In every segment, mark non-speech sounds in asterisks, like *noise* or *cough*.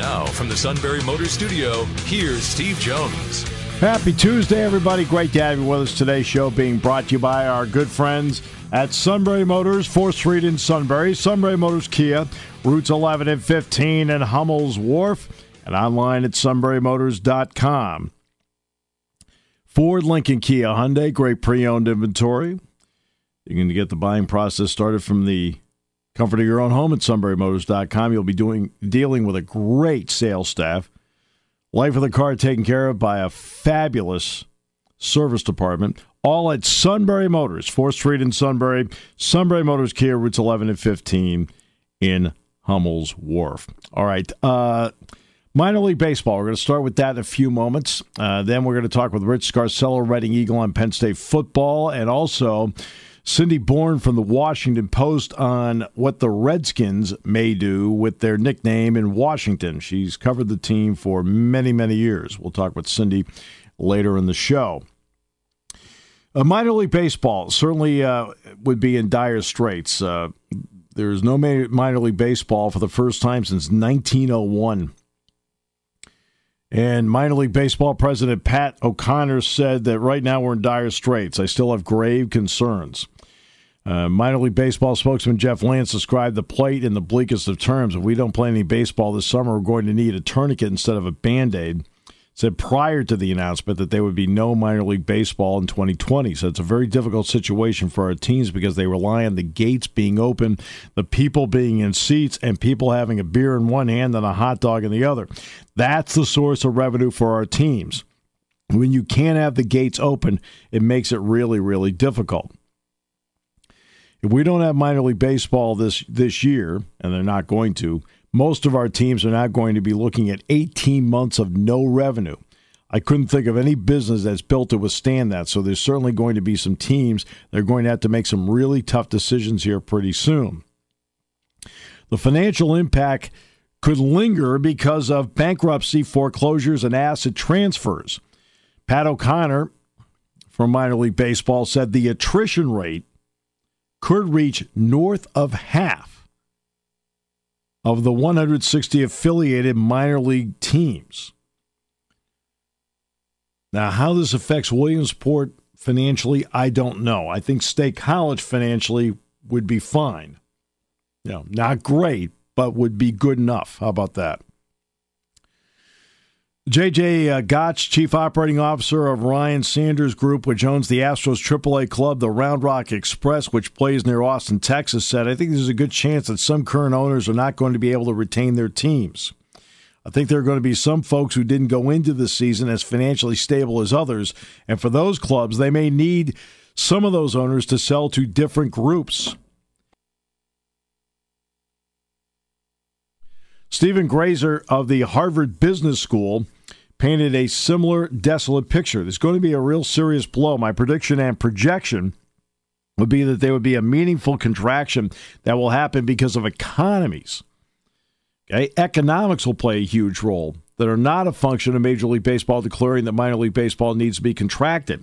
Now, from the Sunbury Motor Studio, here's Steve Jones. Happy Tuesday, everybody. Great to have you with us. Today's show being brought to you by our good friends at Sunbury Motors, 4th Street in Sunbury, Sunbury Motors Kia, routes 11 and 15 in Hummel's Wharf, and online at sunburymotors.com. Ford, Lincoln, Kia, Hyundai, great pre-owned inventory. You can get the buying process started from the comfort of your own home at sunburymotors.com. You'll be doing dealing with a great sales staff. Life of the car taken care of by a fabulous service department. All at Sunbury Motors, 4th Street in Sunbury, Sunbury Motors Kia, routes 11 and 15 in Hummel's Wharf. All right. Uh, minor League Baseball. We're going to start with that in a few moments. Uh, then we're going to talk with Rich Scarcella, Reading Eagle on Penn State football, and also Cindy Boren from the Washington Post on what the Redskins may do with their nickname in Washington. She's covered the team for many, many years. We'll talk with Cindy later in the show. Uh, minor league baseball certainly uh, would be in dire straits. Uh, there's no minor league baseball for the first time since 1901. And minor league baseball president Pat O'Connor said that right now we're in dire straits. I still have grave concerns. Uh, minor league baseball spokesman Jeff Lantz described the plight in the bleakest of terms. If we don't play any baseball this summer, we're going to need a tourniquet instead of a band aid. Said prior to the announcement that there would be no minor league baseball in 2020. So it's a very difficult situation for our teams because they rely on the gates being open, the people being in seats, and people having a beer in one hand and a hot dog in the other. That's the source of revenue for our teams. When you can't have the gates open, it makes it really, really difficult. If we don't have minor league baseball this this year, and they're not going to, most of our teams are not going to be looking at 18 months of no revenue. I couldn't think of any business that's built to withstand that. So there's certainly going to be some teams that are going to have to make some really tough decisions here pretty soon. The financial impact could linger because of bankruptcy, foreclosures, and asset transfers. Pat O'Connor from minor league baseball said the attrition rate could reach north of half of the 160 affiliated minor league teams. Now, how this affects Williamsport financially, I don't know. I think State College financially would be fine. You know, not great, but would be good enough. How about that? JJ uh, Gottsch, Chief Operating Officer of Ryan Sanders Group, which owns the Astros AAA club, the Round Rock Express, which plays near Austin, Texas, said, I think there's a good chance that some current owners are not going to be able to retain their teams. I think there are going to be some folks who didn't go into the season as financially stable as others. And for those clubs, they may need some of those owners to sell to different groups. Stephen Greyser of the Harvard Business School painted a similar desolate picture. There's going to be a real serious blow. My prediction and projection would be that there would be a meaningful contraction that will happen because of economies. Okay? Economics will play a huge role that are not a function of Major League Baseball declaring that minor league baseball needs to be contracted.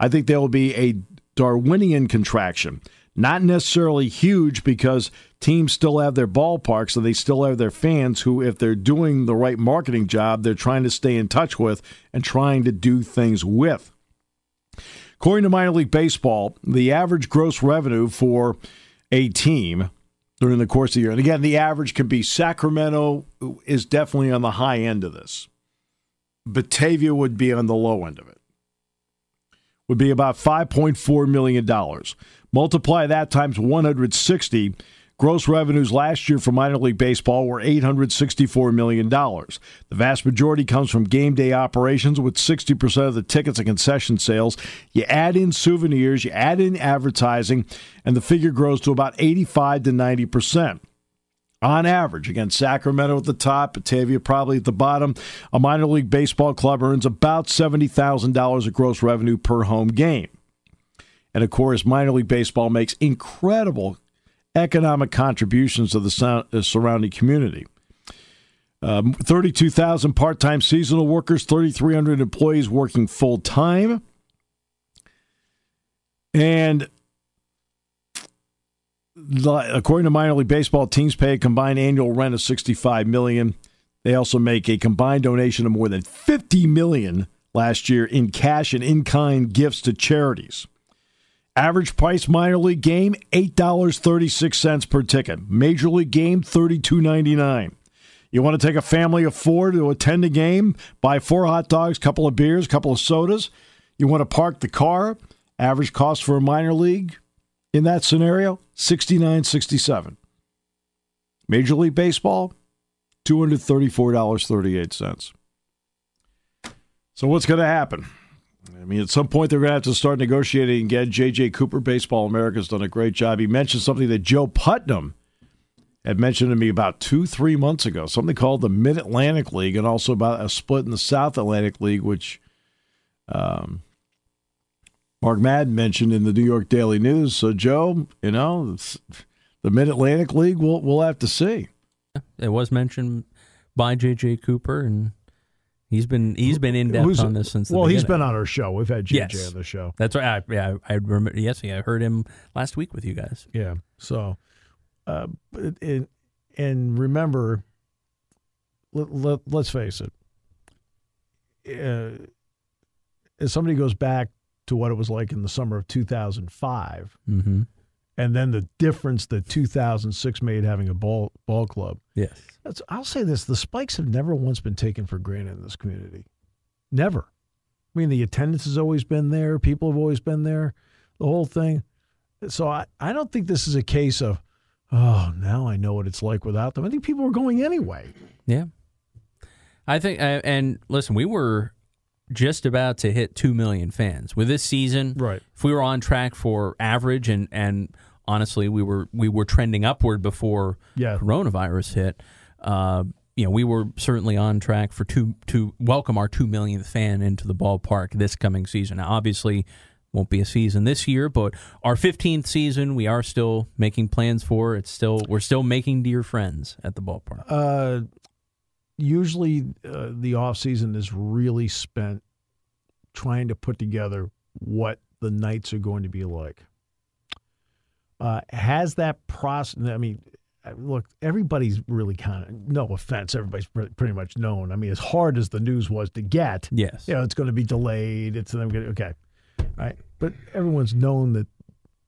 I think there will be a Darwinian contraction. Not necessarily huge because teams still have their ballparks, so they still have their fans who, if they're doing the right marketing job, they're trying to stay in touch with and trying to do things with. According to minor league baseball, the average gross revenue for a team during the course of the year, and again, the average can be Sacramento is definitely on the high end of this. Batavia would be on the low end of it. Would be about $5.4 million. Multiply that times 160. Gross revenues last year for minor league baseball were $864 million. The vast majority comes from game day operations, with 60% of the tickets and concession sales. You add in souvenirs, you add in advertising, and the figure grows to about 85 to 90%. On average, again, Sacramento at the top, Batavia probably at the bottom. A minor league baseball club earns about $70,000 of gross revenue per home game. And of course, minor league baseball makes incredible economic contributions to the uh, surrounding community. Um, 32,000 part time seasonal workers, 3,300 employees working full time. And according to minor league baseball, teams pay a combined annual rent of 65 million. They also make a combined donation of more than 50 million last year in cash and in-kind gifts to charities. Average price minor league game $8.36 per ticket. Major league game $32.99. You want to take a family of 4 to attend a game, buy four hot dogs, couple of beers, couple of sodas. You want to park the car, average cost for a minor league in that scenario, 69.67. Major League Baseball, $234.38. So what's going to happen? I mean, at some point they're going to have to start negotiating again. J.J. Cooper, Baseball America's done a great job. He mentioned something that Joe Putnam had mentioned to me about two, three months ago, something called the Mid Atlantic League, and also about a split in the South Atlantic League, which um, Mark Madden mentioned in the New York Daily News. So, Joe, you know, the Mid Atlantic League, we'll we'll have to see. It was mentioned by J.J. Cooper, and he's been he's been in depth on this since. well, beginning. he's been on our show. We've had J.J. Yes. on the show. That's right. I, yeah, I remember. Yes, yeah, I heard him last week with you guys. Yeah. So, uh, it, and remember, let, let, us face it. Uh, as somebody goes back to what it was like in the summer of 2005. Mm-hmm. And then the difference that 2006 made having a ball ball club. Yes. That's, I'll say this the spikes have never once been taken for granted in this community. Never. I mean, the attendance has always been there, people have always been there, the whole thing. So I, I don't think this is a case of, oh, now I know what it's like without them. I think people are going anyway. Yeah. I think, and listen, we were just about to hit 2 million fans. With this season, right. if we were on track for average and and honestly, we were we were trending upward before yeah. coronavirus hit. Uh, you know, we were certainly on track for two to welcome our 2 millionth fan into the ballpark this coming season. Now, obviously, won't be a season this year, but our 15th season, we are still making plans for. It's still we're still making dear friends at the ballpark. Uh, usually uh, the off season is really spent trying to put together what the nights are going to be like. Uh, has that process? I mean, uh, look, everybody's really kind of no offense, everybody's pretty much known. I mean, as hard as the news was to get, yes, you know, it's going to be delayed. It's going okay, right? But everyone's known that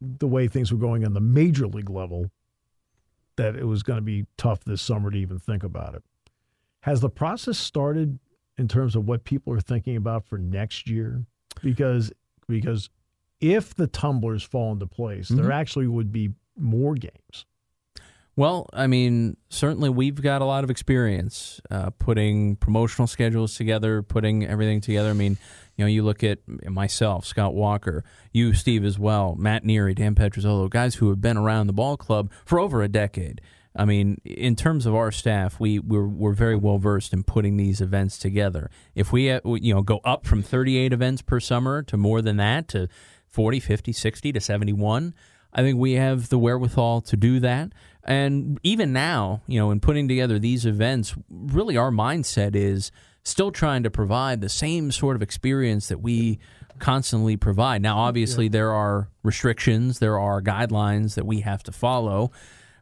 the way things were going on the major league level, that it was going to be tough this summer to even think about it. Has the process started in terms of what people are thinking about for next year? Because because if the tumblers fall into place, mm-hmm. there actually would be more games. Well, I mean, certainly we've got a lot of experience uh, putting promotional schedules together, putting everything together. I mean, you know, you look at myself, Scott Walker, you, Steve, as well, Matt Neary, Dan Petrozzolo, guys who have been around the ball club for over a decade. I mean, in terms of our staff, we we're, we're very well versed in putting these events together. If we uh, you know go up from 38 events per summer to more than that to 40, 50, 60 to 71, I think we have the wherewithal to do that. And even now, you know, in putting together these events, really our mindset is still trying to provide the same sort of experience that we constantly provide. Now, obviously, yeah. there are restrictions, there are guidelines that we have to follow.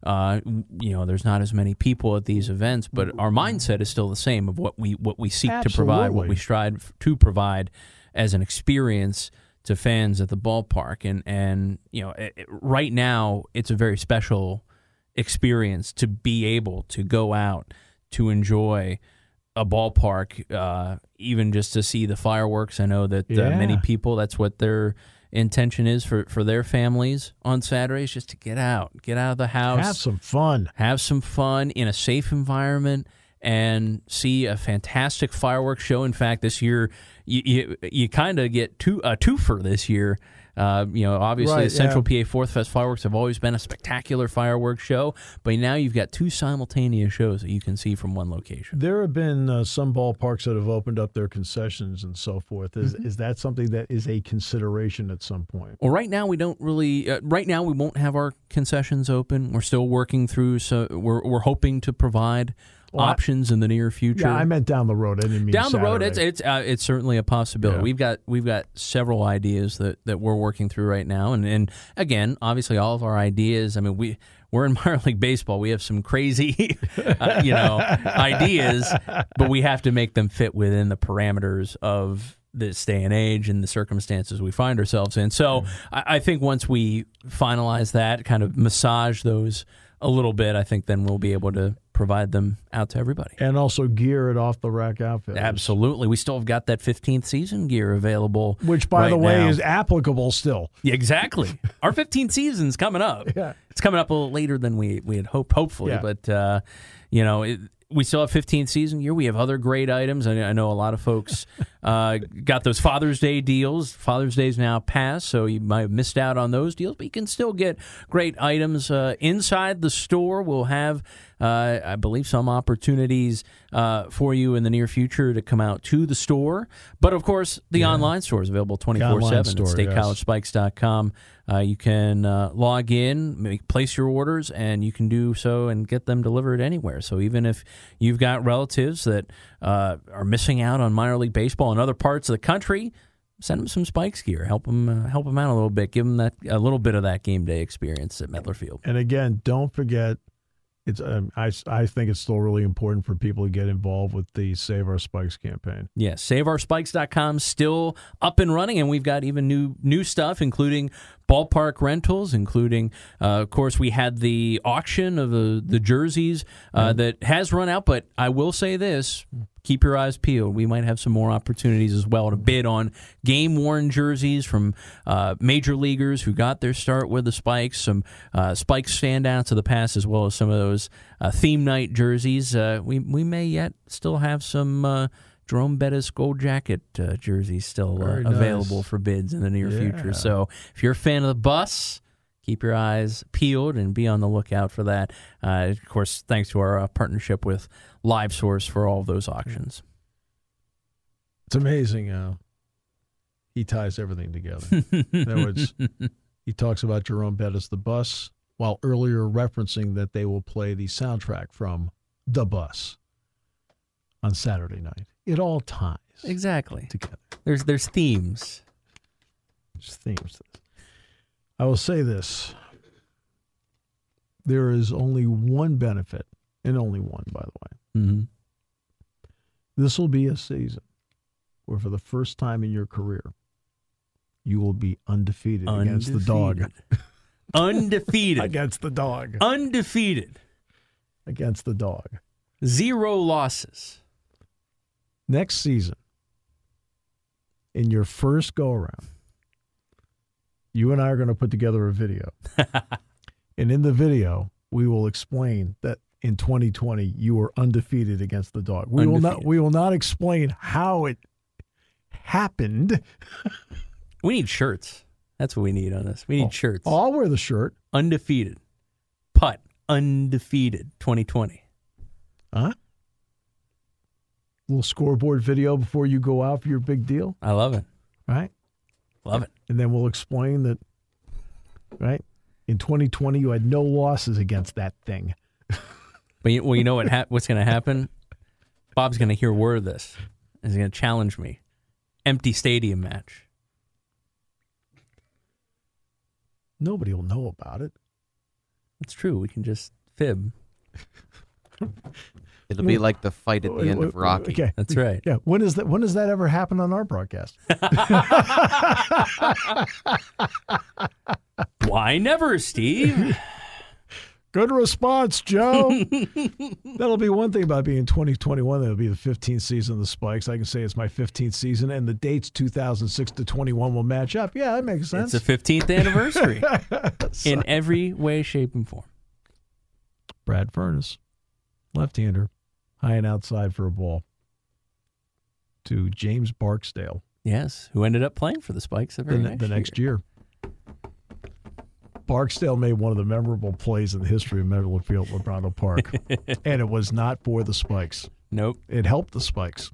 Uh, you know, there's not as many people at these events, but our mindset is still the same of what we what we seek Absolutely. to provide, what we strive to provide as an experience to fans at the ballpark. And and you know, it, right now it's a very special experience to be able to go out to enjoy a ballpark, uh, even just to see the fireworks. I know that uh, yeah. many people that's what they're intention is for, for their families on Saturdays just to get out, get out of the house, have some fun, have some fun in a safe environment, and see a fantastic fireworks show. In fact, this year you you, you kind of get two a twofer this year. Uh, you know, obviously, Right, the Central yeah. PA Fourth Fest fireworks have always been a spectacular fireworks show, but now you've got two simultaneous shows that you can see from one location. There have been uh, some ballparks that have opened up their concessions and so forth. Is Mm-hmm. is that something that is a consideration at some point? Well, right now we don't really. Uh, right now we won't have our concessions open. We're still working through. So we're we're hoping to provide Well, I- options in the near future. Yeah, I meant down the road. I didn't mean down the road it's it's uh, it's certainly a possibility Yeah. we've got we've got several ideas that that we're working through right now and and again obviously all of our ideas i mean we we're in *laughs* minor league baseball we have some crazy *laughs* uh, you know ideas but we have to make them fit within the parameters of this day and age and the circumstances we find ourselves in so I, I think once we finalize that kind of massage those a little bit i think then we'll be able to provide them out to everybody and also gear it off the rack outfit. Absolutely. We still have got that 15th season gear available. Which, by right the way, now. is applicable still. Yeah, exactly. Our 15th season's coming up. *laughs* Yeah. It's coming up a little later than we, we had hoped, hopefully. Yeah. But, uh, you know, it, we still have 15th season gear. We have other great items. I, I know a lot of folks uh, got those Father's Day deals. Father's Day's now passed, so you might have missed out on those deals, but you can still get great items uh, inside the store. We'll have, uh, I believe, some opportunities uh, for you in the near future to come out to the store. But of course, the online store is available 24 online 7 store, at statecollegespikes.com. Uh, you can uh, log in, make, place your orders, and you can do so and get them delivered anywhere. So even if you've got relatives that uh, are missing out on minor league baseball in other parts of the country, send them some Spikes gear. Help them uh, help them out a little bit. Give them that a little bit of that game day experience at Medlar Field. And again, don't forget, it's. Um, I I think it's still really important for people to get involved with the Save Our Spikes campaign. Yes, saveourspikes.com still up and running, and we've got even new new stuff, including ballpark rentals, including, uh, of course, we had the auction of the the jerseys uh, that has run out. But I will say this: keep your eyes peeled. We might have some more opportunities as well to bid on game worn jerseys from uh, major leaguers who got their start with the Spikes, some uh, Spikes standouts of the past, as well as some of those uh, theme night jerseys. Uh, we we may yet still have some. Uh, Jerome Bettis gold jacket uh, jerseys still uh, nice. available for bids in the near Yeah. future. So if you're a fan of the bus, keep your eyes peeled and be on the lookout for that. Uh, of course, thanks to our uh, partnership with Live Source for all of those auctions. It's amazing how he ties everything together. In other words, *laughs* he talks about Jerome Bettis, the bus, while earlier referencing that they will play the soundtrack from The Bus on Saturday night. It all ties exactly. together. There's there's themes. There's themes. I will say this. There is only one benefit, and only one, by the way. hmm This will be a season where, for the first time in your career, you will be undefeated, against the dog. Undefeated. *laughs* Against the dog. Undefeated. Against the dog. Zero losses. Next season, in your first go around, you and I are going to put together a video. *laughs* and in the video, we will explain that in 2020 you were undefeated against the dog. We will not we will not explain how it happened. We need shirts. That's what we need on this. We need oh, shirts. Oh, I'll wear the shirt. Undefeated. Putt. Undefeated 2020. Huh? Little scoreboard video before you go out for your big deal, I love it. right? Love it. And then we'll explain that, right? In 2020, you had no losses against that thing. *laughs* But you, well, you know what? Ha- what's going to happen? Bob's going to hear word of this. He's going to challenge me. Empty stadium match. Nobody will know about it. That's true. We can just fib. *laughs* It'll be like the fight at the end of Rocky. Okay. That's right. Yeah. When is that? When does that ever happen on our broadcast? *laughs* Why never, Steve? *laughs* Good response, Joe. *laughs* That'll be one thing about being 2021. That'll be the 15th season of the Spikes. I can say it's my 15th season, and the dates 2006 to 21 will match up. Yeah, that makes sense. it's a 15th anniversary in every way, shape, and form. Brad Furness, left-hander, high and outside for a ball. To James Barksdale Yes, who ended up playing for the Spikes the the, very ne- next the next year. year. Barksdale made one of the memorable plays in the history of Medlar Field, Lubrano Park, *laughs* and it was not for the Spikes. Nope. It helped the Spikes.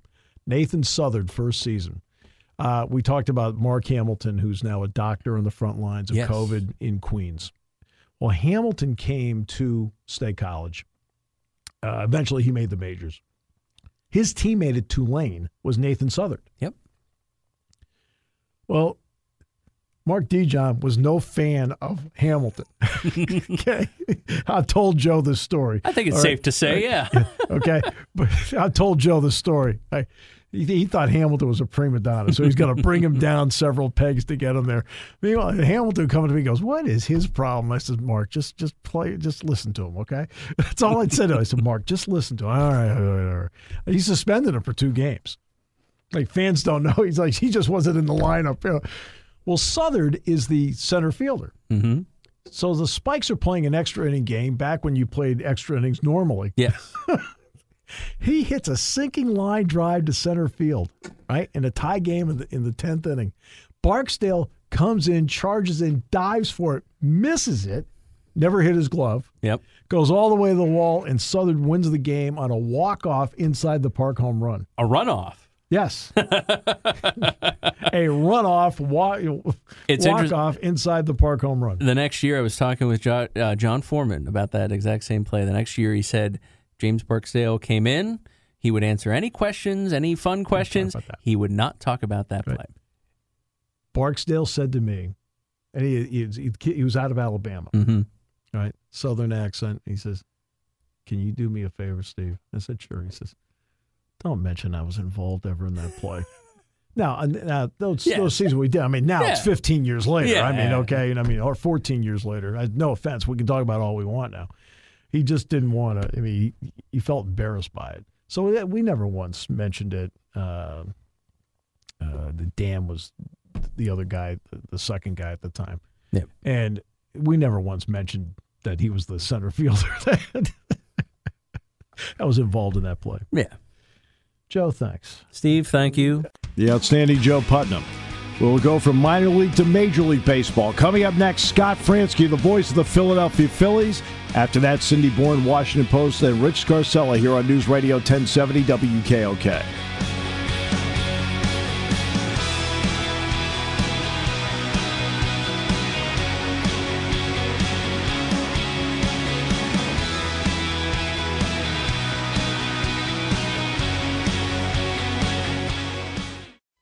Nathan Southard, first season. Uh, we talked about Mark Hamilton, who's now a doctor on the front lines of Yes. COVID in Queens. Well, Hamilton came to State College. Uh, eventually, he made the majors. His teammate at Tulane was Nathan Southard. Yep. Well, Mark Dijon was no fan of Hamilton. *laughs* okay. I told Joe this story. I think it's safe right. to say, yeah. Okay. But *laughs* I told Joe this story. I, he, he thought Hamilton was a prima donna, so he's going to bring him down several pegs to get him there. Meanwhile, Hamilton coming to me goes, "What is his problem?" I said, "Mark, just just play, just listen to him, okay?" *laughs* That's all I said. to him. I said, "Mark, just listen to him." All right, all right, all right. He suspended him for two games. Like fans don't know. He's like he just wasn't in the lineup. you know. Well, Southard is the center fielder. hmm So the Spikes are playing an extra inning game back when you played extra innings normally. Yes. *laughs* He hits a sinking line drive to center field, right? In a tie game in the, in the 10th inning. Barksdale comes in, charges in, dives for it, misses it, never hit his glove, Yep. goes all the way to the wall, and Southard wins the game on a walk-off inside the park home run. A runoff. Yes. *laughs* a runoff walk, it's walk off inside the park home run. The next year, I was talking with jo- uh, John Foreman about that exact same play. The next year, he said James Barksdale came in. He would answer any questions, any fun questions. He would not talk about that Right. play. Barksdale said to me, and he, he, he was out of Alabama. hmm right? Southern accent. He says, Can you do me a favor, Steve? I said, Sure. He says, Don't mention I was involved ever in that play. *laughs* now, uh, now those, Yeah. those seasons we did, I mean, now it's 15 years later. Yeah. I mean, okay. And I mean, or 14 years later. I, no offense. We can talk about all we want now. He just didn't want to, I mean, he, he felt embarrassed by it. So yeah, we never once mentioned it. Uh, uh, the Dan was the other guy, the, the second guy at the time. Yep. And we never once mentioned that he was the center *laughs* fielder that, that was involved in that play. Yeah. Joe, thanks. Steve, thank you. The outstanding Joe Putnam. We'll go from minor league to Major League Baseball. Coming up next, Scott Franzke, the voice of the Philadelphia Phillies. After that, Cindy Boren, Washington Post, and Rich Scarcella here on News Radio 1070 WKOK.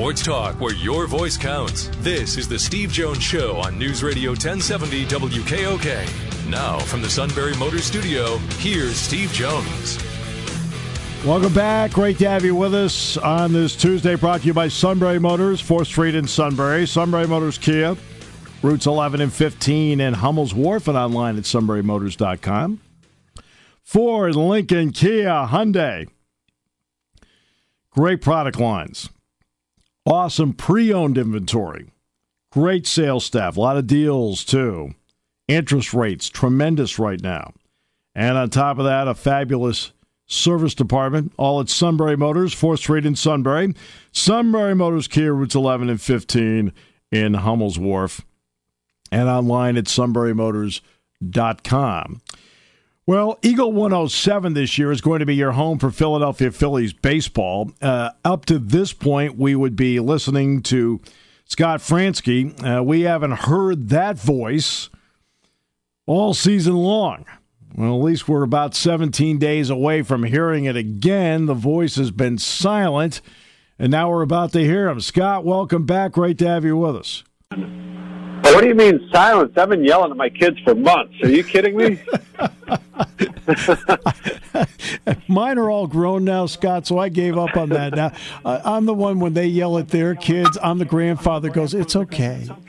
Sports talk where your voice counts. This is the Steve Jones Show on News Radio 1070 WKOK. Now, from the Sunbury Motors Studio, here's Steve Jones. Welcome back. Great to have you with us on this Tuesday. Brought to you by Sunbury Motors, 4th Street in Sunbury. Sunbury Motors Kia, routes 11 and 15 and Hummel's Wharf and online at sunburymotors.com. Ford, Lincoln, Kia, Hyundai. Great product lines. Awesome pre owned inventory. Great sales staff. A lot of deals, too. Interest rates, tremendous right now. And on top of that, a fabulous service department, all at Sunbury Motors, 4th Street in Sunbury. Sunbury Motors Kia, routes 11 and 15 in Hummel's Wharf. And online at sunburymotors.com. Well, Eagle 107 this year is going to be your home for Philadelphia Phillies baseball. Uh, up to this point, we would be listening to Scott Franzke. Uh, we haven't heard that voice all season long. Well, at least we're about 17 days away from hearing it again. The voice has been silent, and now we're about to hear him. Scott, welcome back. Great to have you with us. What do you mean silence? I've been yelling at my kids for months. Are you kidding me? *laughs* Mine are all grown now, Scott, so I gave up on that. Now uh, I'm the one when they yell at their kids. I'm the grandfather goes, "It's okay, *laughs*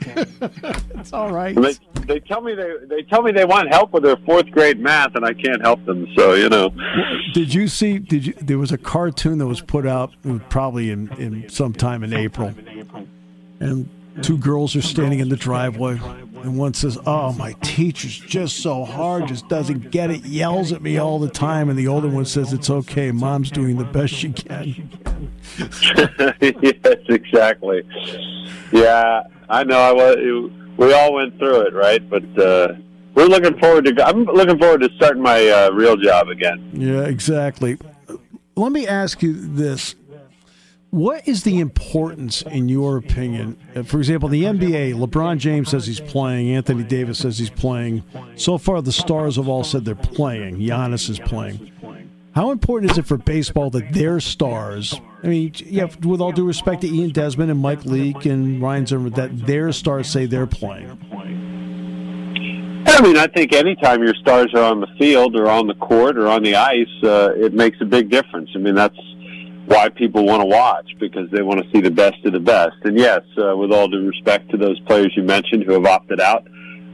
it's all right." They, they tell me they they tell me they want help with their fourth grade math, and I can't help them. So you know. Did you see? Did you? There was a cartoon that was put out probably in in sometime in April, and two girls are standing in the driveway and one says oh my teacher's just so hard just doesn't get it yells at me all the time and the older one says it's okay mom's doing the best she can. *laughs* Yes exactly. Yeah i know i was we all went through it right? But uh we're looking forward to i'm looking forward to starting my uh, real job again. Yeah exactly. Let me ask you this what is the importance, in your opinion? Uh, for example, the NBA, LeBron James says he's playing, Anthony Davis says he's playing. So far, the stars have all said they're playing. Giannis is playing. How important is it for baseball that their stars, I mean, yeah, with all due respect to Ian Desmond and Mike Leake and Ryan Zimmerman, that their stars say they're playing? I mean, I think anytime your stars are on the field or on the court or on the ice, uh, it makes a big difference. I mean, that's why people want to watch because they want to see the best of the best. And yes, uh, with all due respect to those players you mentioned who have opted out,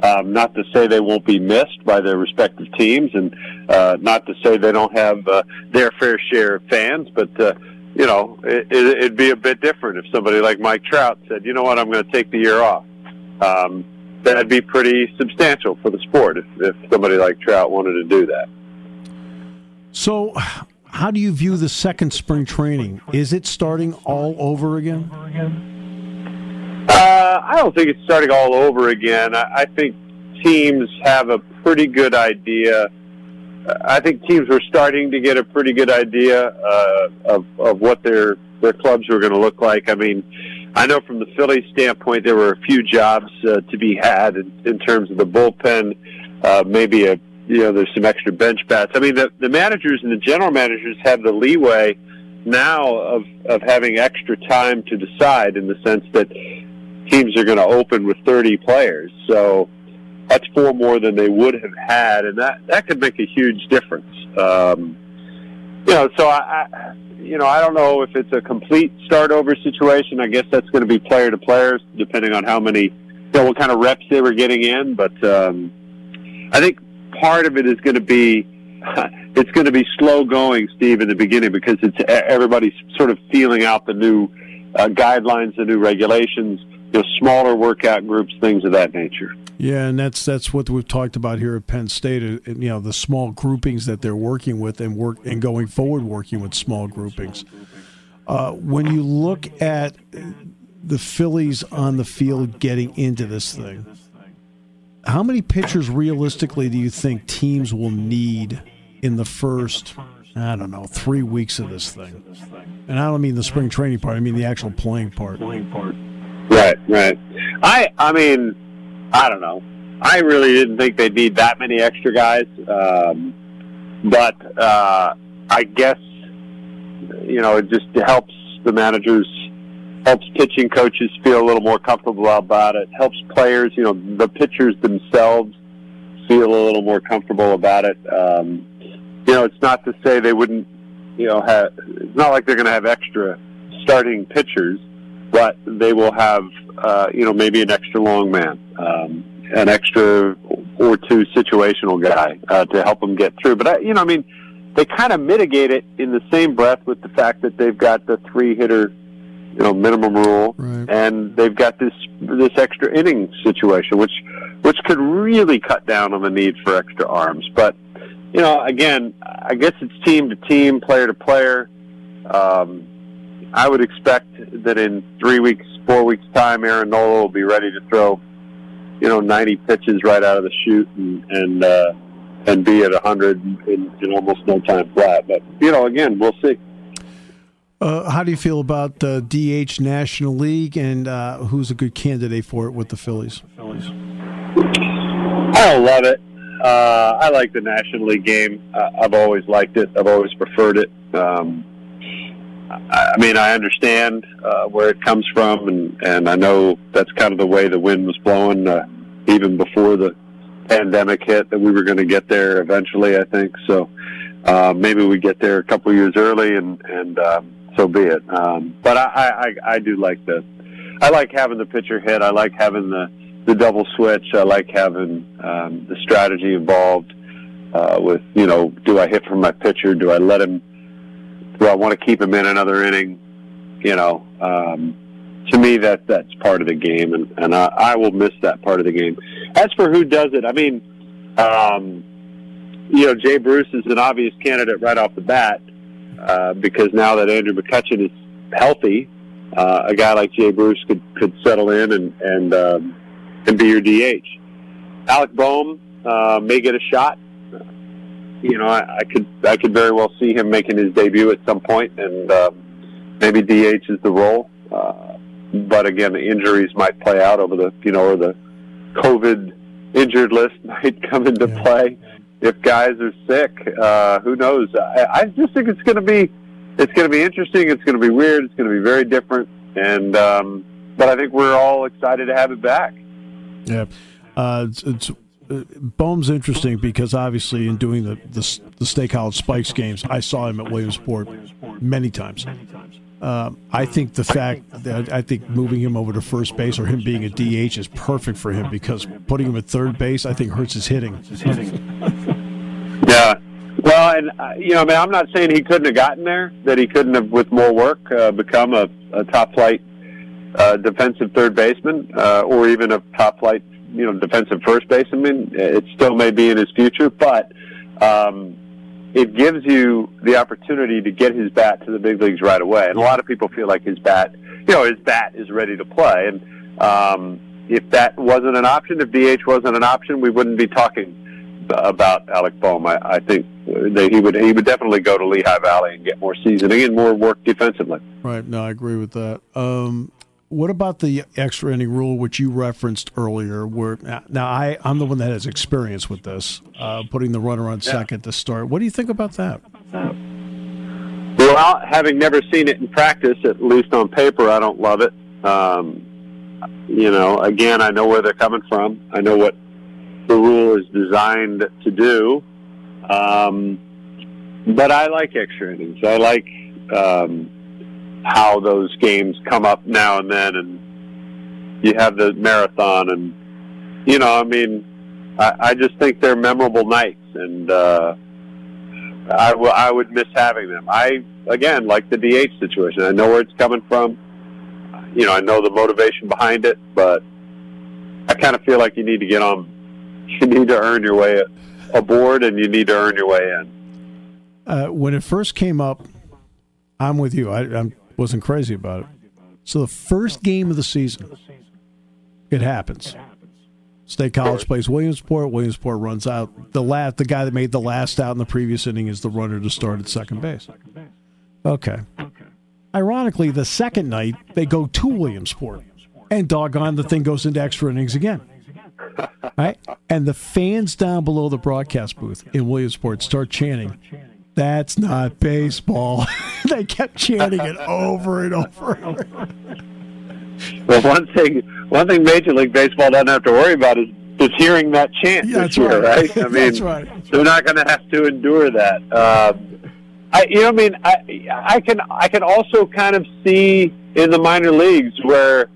um, not to say they won't be missed by their respective teams, and uh, not to say they don't have uh, their fair share of fans, but uh, you know, it, it, it'd be a bit different if somebody like Mike Trout said, "You know what? I'm going to take the year off." Um, that'd be pretty substantial for the sport if, if somebody like Trout wanted to do that. So, how do you view the second spring training? Is it starting all over again? Uh, I don't think it's starting all over again. I, I think teams have a pretty good idea. I think teams were starting to get a pretty good idea uh, of of what their their clubs were going to look like. I mean, I know from the Phillies standpoint, there were a few jobs uh, to be had in, in terms of the bullpen, uh, maybe a you know, there's some extra bench bats. I mean, the, the managers and the general managers have the leeway now of, of having extra time to decide in the sense that teams are going to open with 30 players. So that's four more than they would have had, and that, that could make a huge difference. Um, you know, so I, I, you know, I don't know if it's a complete start over situation. I guess that's going to be player to players, depending on how many, you know, what kind of reps they were getting in. But um, I think part of it is going to be *laughs* it's going to be slow going, Steve, in the beginning because it's everybody's sort of feeling out the new uh, guidelines, the new regulations, you know, smaller workout groups, things of that nature. Yeah, and that's that's what we've talked about here at Penn State. Uh, you know, the small groupings that they're working with, and work and going forward, working with small groupings. Uh, when you look at the Phillies on the field getting into this thing, how many pitchers realistically do you think teams will need in the first, I don't know, three weeks of this thing? And I don't mean the spring training part; I mean the actual playing part. Playing part. Right, right. I, I mean, I don't know. I really didn't think they'd need that many extra guys, um, but uh, I guess you know it just helps the managers helps pitching coaches feel a little more comfortable about it. Helps players, you know, the pitchers themselves feel a little more comfortable about it. Um, you know, it's not to say they wouldn't, you know, have. It's not like they're going to have extra starting pitchers, but they will have, uh, you know, maybe an extra long man, um, an extra or two situational guy uh, to help them get through. But I, you know, I mean, they kind of mitigate it in the same breath with the fact that they've got the three hitter you know minimum rule, right. and they've got this this extra inning situation, which which could really cut down on the need for extra arms. But you know, again, I guess it's team to team, player to player. Um, I would expect that in three weeks, four weeks time, Aaron Nola will be ready to throw, you know, 90 pitches right out of the chute, and, and uh, and be at 100 in, in almost no time flat. But you know, again, we'll see. Uh, how do you feel about the DH National League, and uh, who's a good candidate for it with the Phillies? Phillies. I love it. Uh, I like the National League game. I've always liked it. I've always preferred it. Um, I, I mean, I understand uh, where it comes from, and, and I know that's kind of the way the wind was blowing uh, even before the pandemic hit. That we were going to get there eventually. I think so. Uh, maybe we get there a couple years early, and and um, so be it. Um, but I, I I do like the I like having the pitcher hit. I like having the the double switch. I like having um, the strategy involved uh, with, you know, do I hit from my pitcher? Do I let him? Do I want to keep him in another inning? You know, um, to me that that's part of the game, and and I, I will miss that part of the game. As for who does it, I mean, um, you know, Jay Bruce is an obvious candidate right off the bat uh, because now that Andrew McCutchen is healthy, uh, a guy like Jay Bruce could could settle in and and um, and be your DH. Alec Bohm uh, may get a shot. You know, I, I could I could very well see him making his debut at some point, and uh, maybe DH is the role. Uh, but again, the injuries might play out over the you know, or the COVID injured list *laughs* might come into Yeah. play. If guys are sick, uh, who knows? I, I just think it's going to be it's going to be interesting. It's going to be weird. It's going to be very different. And um, but I think we're all excited to have it back. Yeah, uh, it's, it's uh, Bohm's interesting because obviously in doing the, the the State College Spikes games, I saw him at Williamsport many times. Um, I think the fact that I think moving him over to first base or him being a DH is perfect for him because putting him at third base I think hurts his hitting. And uh, you know, I mean, I'm not saying he couldn't have gotten there. That he couldn't have, with more work, uh, become a, a top flight uh, defensive third baseman, uh, or even a top flight, you know, defensive first baseman. It still may be in his future, but um, it gives you the opportunity to get his bat to the big leagues right away. And a lot of people feel like his bat, you know, his bat is ready to play. And um, if that wasn't an option, if DH wasn't an option, we wouldn't be talking about Alec Bohm. I, I think that he would he would definitely go to Lehigh Valley and get more seasoning and more work defensively. Right. No, I agree with that. Um, what about the extra inning rule, which you referenced earlier? Where now I I'm the one that has experience with this, uh, putting the runner on second to start. What do you think about that? Well, having never seen it in practice, at least on paper, I don't love it. Um, you know, again, I know where they're coming from. I know what the rule is designed to do. Um, but I like extra innings. I like um, how those games come up now and then, and you have the marathon, and you know, I mean, I, I just think they're memorable nights, and uh, I, w- I would miss having them. I again like the DH situation. I know where it's coming from. You know, I know the motivation behind it, but I kind of feel like you need to get on. *laughs* You need to earn your way aboard, and you need to earn your way in. Uh, when it first came up, I'm with you. I, I wasn't crazy about it. So the first game of the season, it happens. State College plays Williamsport. Williamsport runs out. The last, the guy that made the last out in the previous inning is the runner to start at second base. Okay. Ironically, the second night they go to Williamsport, and doggone the thing goes into extra innings again. Right? And the fans down below the broadcast booth in Williamsport start chanting, That's not baseball. *laughs* they kept chanting it over and over. Well, one thing, one thing Major League Baseball doesn't have to worry about is is hearing that chant Yeah, this that's year, right. right? I mean, right. they're not going to have to endure that. Um, I, you know, I mean, I, I can, I can also kind of see in the minor leagues where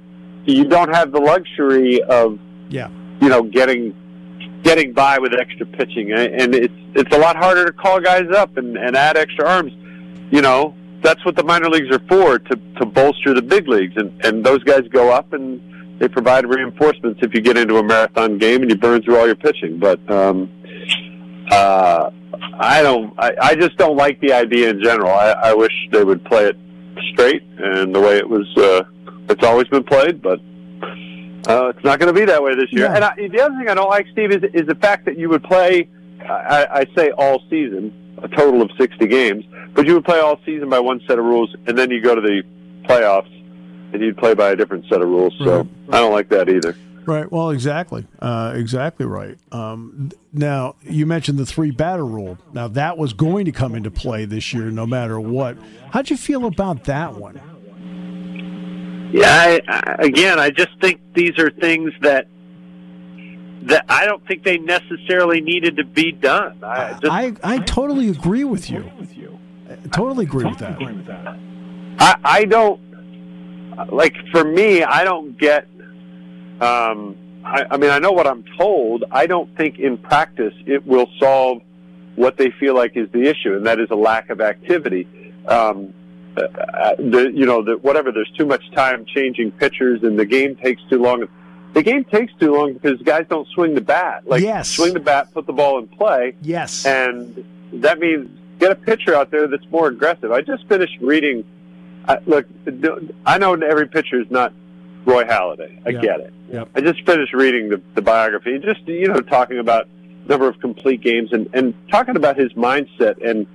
you don't have the luxury of, Yeah. You know, getting getting by with extra pitching, and it's it's a lot harder to call guys up and, and add extra arms. You know, that's what the minor leagues are for to to bolster the big leagues, and and those guys go up and they provide reinforcements if you get into a marathon game and you burn through all your pitching. But um, uh, I don't. I, I just don't like the idea in general. I, I wish they would play it straight and the way it was. Uh, it's always been played, but uh, it's not going to be that way this year. Yeah. And I, the other thing I don't like, Steve, is is the fact that you would play I, I say all season, a total of 60 games, but you would play all season by one set of rules, and then you go to the playoffs and you'd play by a different set of rules. So Right. I don't like that either. Right. Well, exactly. Uh, exactly right. Um, now, you mentioned the three batter rule. Now, that was going to come into play this year no matter what. How'd you feel about that one? Yeah, I, I, again, I just think these are things that that I don't think they necessarily needed to be done. I just I, I totally agree with you. I totally agree with that. I, I don't like for me. I don't get. Um, I, I mean, I know what I'm told. I don't think in practice it will solve what they feel like is the issue, and that is a lack of activity. Um, uh, uh, the, you know, the, whatever. There's too much time changing pitchers, and the game takes too long. The game takes too long because guys don't swing the bat. Like Yes. swing the bat, put the ball in play, Yes. and that means get a pitcher out there that's more aggressive. I just finished reading. I, look, I know every pitcher is not Roy Halladay. I get it. Yep. I just finished reading the, the biography, just you know, talking about number of complete games and, and talking about his mindset and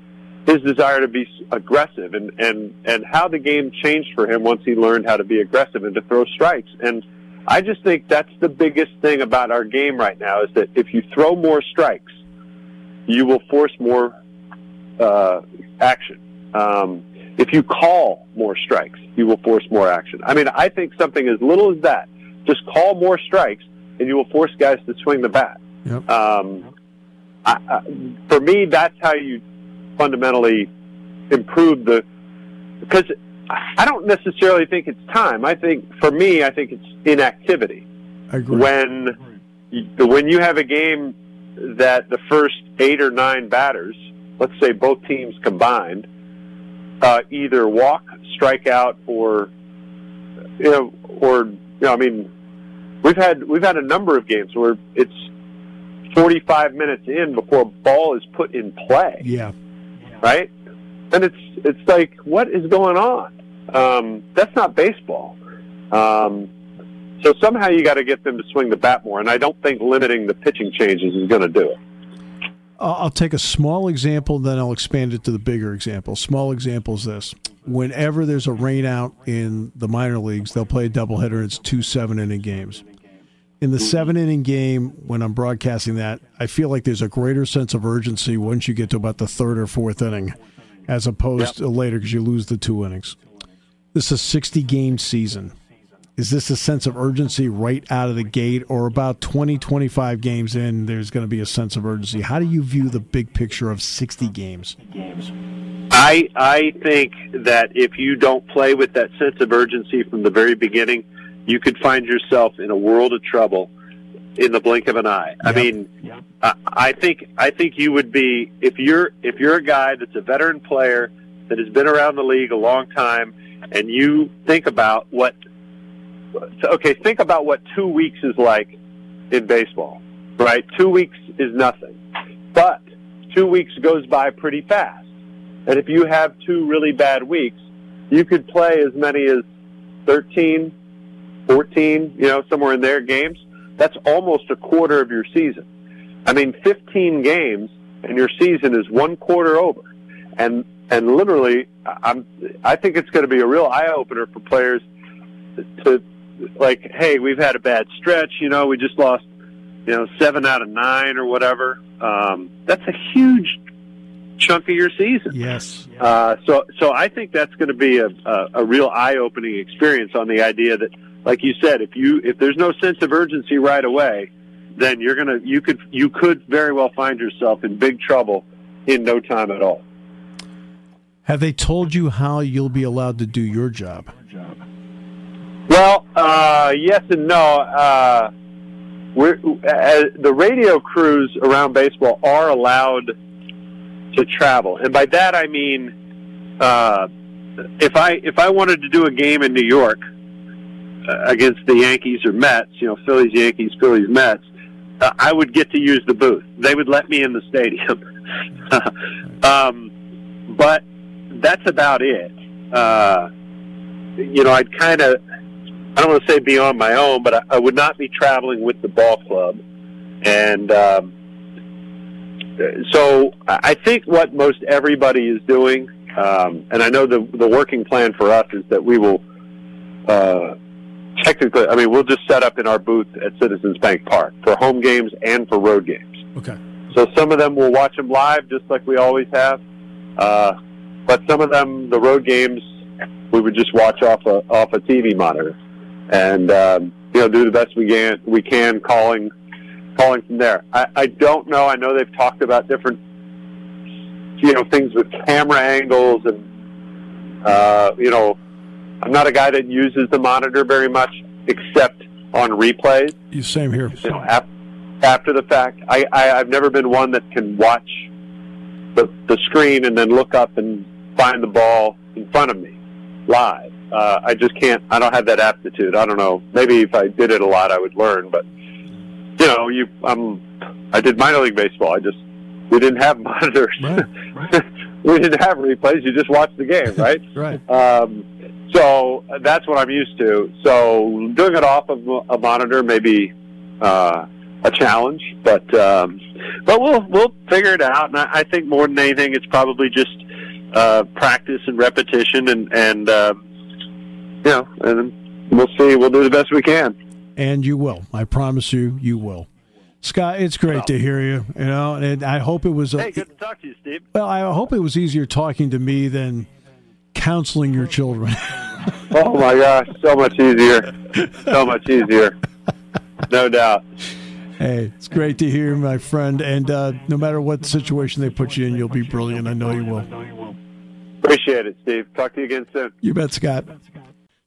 his desire to be aggressive and, and, and how the game changed for him once he learned how to be aggressive and to throw strikes. And I just think that's the biggest thing about our game right now is that if you throw more strikes, you will force more uh, action. Um, if you call more strikes, you will force more action. I mean, I think something as little as that, just call more strikes, and you will force guys to swing the bat. Yep. Um, I, I, for me, that's how you fundamentally improve the because I don't necessarily think it's time. I think for me, I think it's inactivity I agree. when you- when you have a game that the first eight or nine batters, let's say both teams combined, uh, either walk, strike out, or you know, or you know, I mean, we've had we've had a number of games where it's forty five minutes in before a ball is put in play yeah. Right? And it's it's like, what is going on? Um, that's not baseball. Um, so somehow you got to get them to swing the bat more, and I don't think limiting the pitching changes is going to do it. I'll take a small example, then I'll expand it to the bigger example. Small example is this: whenever there's a rainout in the minor leagues, they'll play a doubleheader. and It's two seven inning games. In the seven inning game, when I'm broadcasting that, I feel like there's a greater sense of urgency once you get to about the third or fourth inning, as opposed to later because you lose the two innings. This is a 60 game season. Is this a sense of urgency right out of the gate, or about 20, 25 games in, there's going to be a sense of urgency? How do you view the big picture of 60 games? I I think that if you don't play with that sense of urgency from the very beginning, you could find yourself in a world of trouble in the blink of an eye. I Yep. mean, I, I think I think you would be if you're if you're a guy that's a veteran player that has been around the league a long time, and you think about what okay, think about what two weeks is like in baseball, right? Two weeks is nothing, but two weeks goes by pretty fast. And if you have two really bad weeks, you could play as many as 13, 14, you know, somewhere in there games. That's almost a quarter of your season. I mean, 15 games and your season is one quarter over. And, and literally, I'm, I think it's going to be a real eye opener for players to, like, hey, we've had a bad stretch, you know, we just lost, you know, seven out of nine or whatever. Um, that's a huge chunk of your season. Yes. Uh, so, so I think that's going to be a, a, a real eye-opening experience on the idea that, like you said, if you if there's no sense of urgency right away, then you're gonna you could you could very well find yourself in big trouble in no time at all. Have they told you how you'll be allowed to do your job? Well, uh, yes and no. Uh, we're, uh, the radio crews around baseball are allowed to travel, and by that I mean, uh, if I if I wanted to do a game in New York against the Yankees or Mets, you know, Phillies, Yankees, Phillies, Mets, uh, I would get to use the booth. They would let me in the stadium, *laughs* um, but that's about it. Uh, you know, I'd kind of I don't want to say be on my own, but I, I would not be traveling with the ball club. And um, so I think what most everybody is doing, um, and I know the the working plan for us is that we will uh, technically, I mean, we'll just set up in our booth at Citizens Bank Park for home games and for road games. Okay. So some of them will watch them live, just like we always have. Uh, but some of them, the road games, we would just watch off a off a TV monitor, and um, you know, do the best we can we can calling calling from there. I, I don't know. I know they've talked about different you know things with camera angles and uh, you know I'm not a guy that uses the monitor very much, except on replays. You same here. You know, ap- after the fact, I, I I've never been one that can watch the the screen and then look up and find the ball in front of me live. Uh, I just can't. I don't have that aptitude. I don't know. Maybe if I did it a lot, I would learn. But you know, you I'm I did minor league baseball. I just we didn't have *laughs* monitors. Right, *laughs* we didn't have replays. You just watched the game, right? *laughs* Right. Um, so that's what I'm used to. So doing it off of a monitor may be uh, a challenge, but um, but we'll we'll figure it out. And I, I think more than anything, it's probably just uh, practice and repetition, and and uh, you know, and we'll see. We'll do the best we can. And you will. I promise you, you will. Scott, it's great to hear you. You know, and I hope it was. A, Hey, good to talk to you, Steve. well, I hope it was easier talking to me than counseling your children. *laughs* Oh my gosh, so much easier, so much easier, no doubt. hey, it's great to hear, my friend. And uh, no matter what situation they put you in, you'll be brilliant. I know you will. Appreciate it, Steve. Talk to you again soon. You bet, Scott.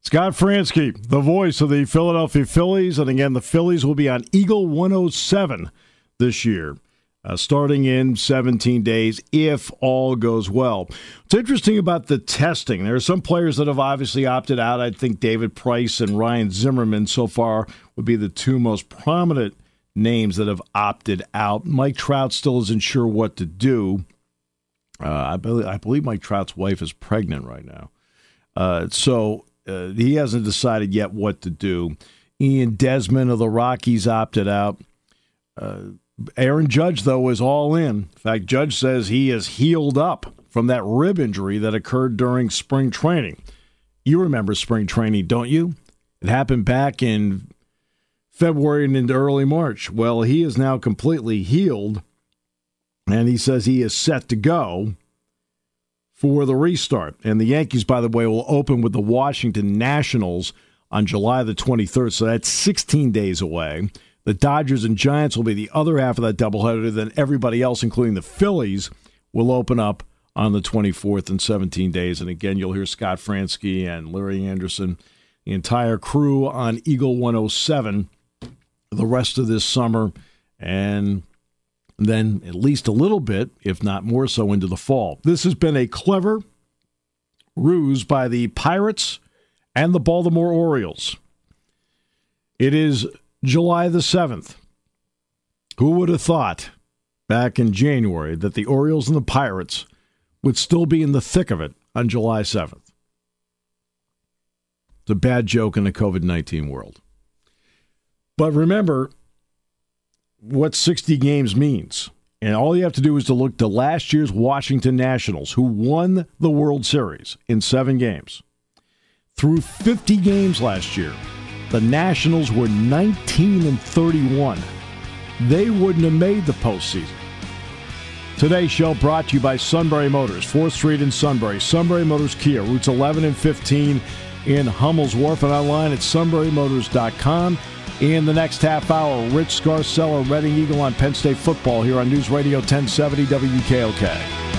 Scott Franzke, the voice of the Philadelphia Phillies. And again, the Phillies will be on Eagle 107 this year, uh, starting in 17 days, if all goes well. What's interesting about the testing, there are some players that have obviously opted out. I think David Price and Ryan Zimmerman so far would be the two most prominent names that have opted out. Mike Trout still isn't sure what to do. Uh, I, believe, I believe Mike Trout's wife is pregnant right now. Uh, so uh, he hasn't decided yet what to do. Ian Desmond of the Rockies opted out. Aaron Judge, though, is all in. In fact, Judge says he is healed up from that rib injury that occurred during spring training. You remember spring training, don't you? It happened back in February and into early March. Well, he is now completely healed, and he says he is set to go for the restart. And the Yankees, by the way, will open with the Washington Nationals on July the 23rd. So that's 16 days away. The Dodgers and Giants will be the other half of that doubleheader. Then everybody else, including the Phillies, will open up on the 24th in 17 days. And again, you'll hear Scott Franzke and Larry Andersen, the entire crew on Eagle 107 the rest of this summer. And then at least a little bit, if not more so, into the fall. This has been a clever ruse by the Pirates and the Baltimore Orioles. It is July the 7th. Who would have thought back in January that the Orioles and the Pirates would still be in the thick of it on July 7th? It's a bad joke in the COVID 19 world. But remember, what 60 games means. And all you have to do is to look to last year's Washington Nationals, who won the World Series in seven games. Through 50 games last year, the Nationals were 19 and 31. They wouldn't have made the postseason. Today's show brought to you by Sunbury Motors, 4th Street in Sunbury, Sunbury Motors Kia, routes 11 and 15 in Hummel's Wharf, and online at sunburymotors.com. In the next half hour, Rich Scarcella, Reading Eagle on Penn State football here on News Radio 1070 WKOK.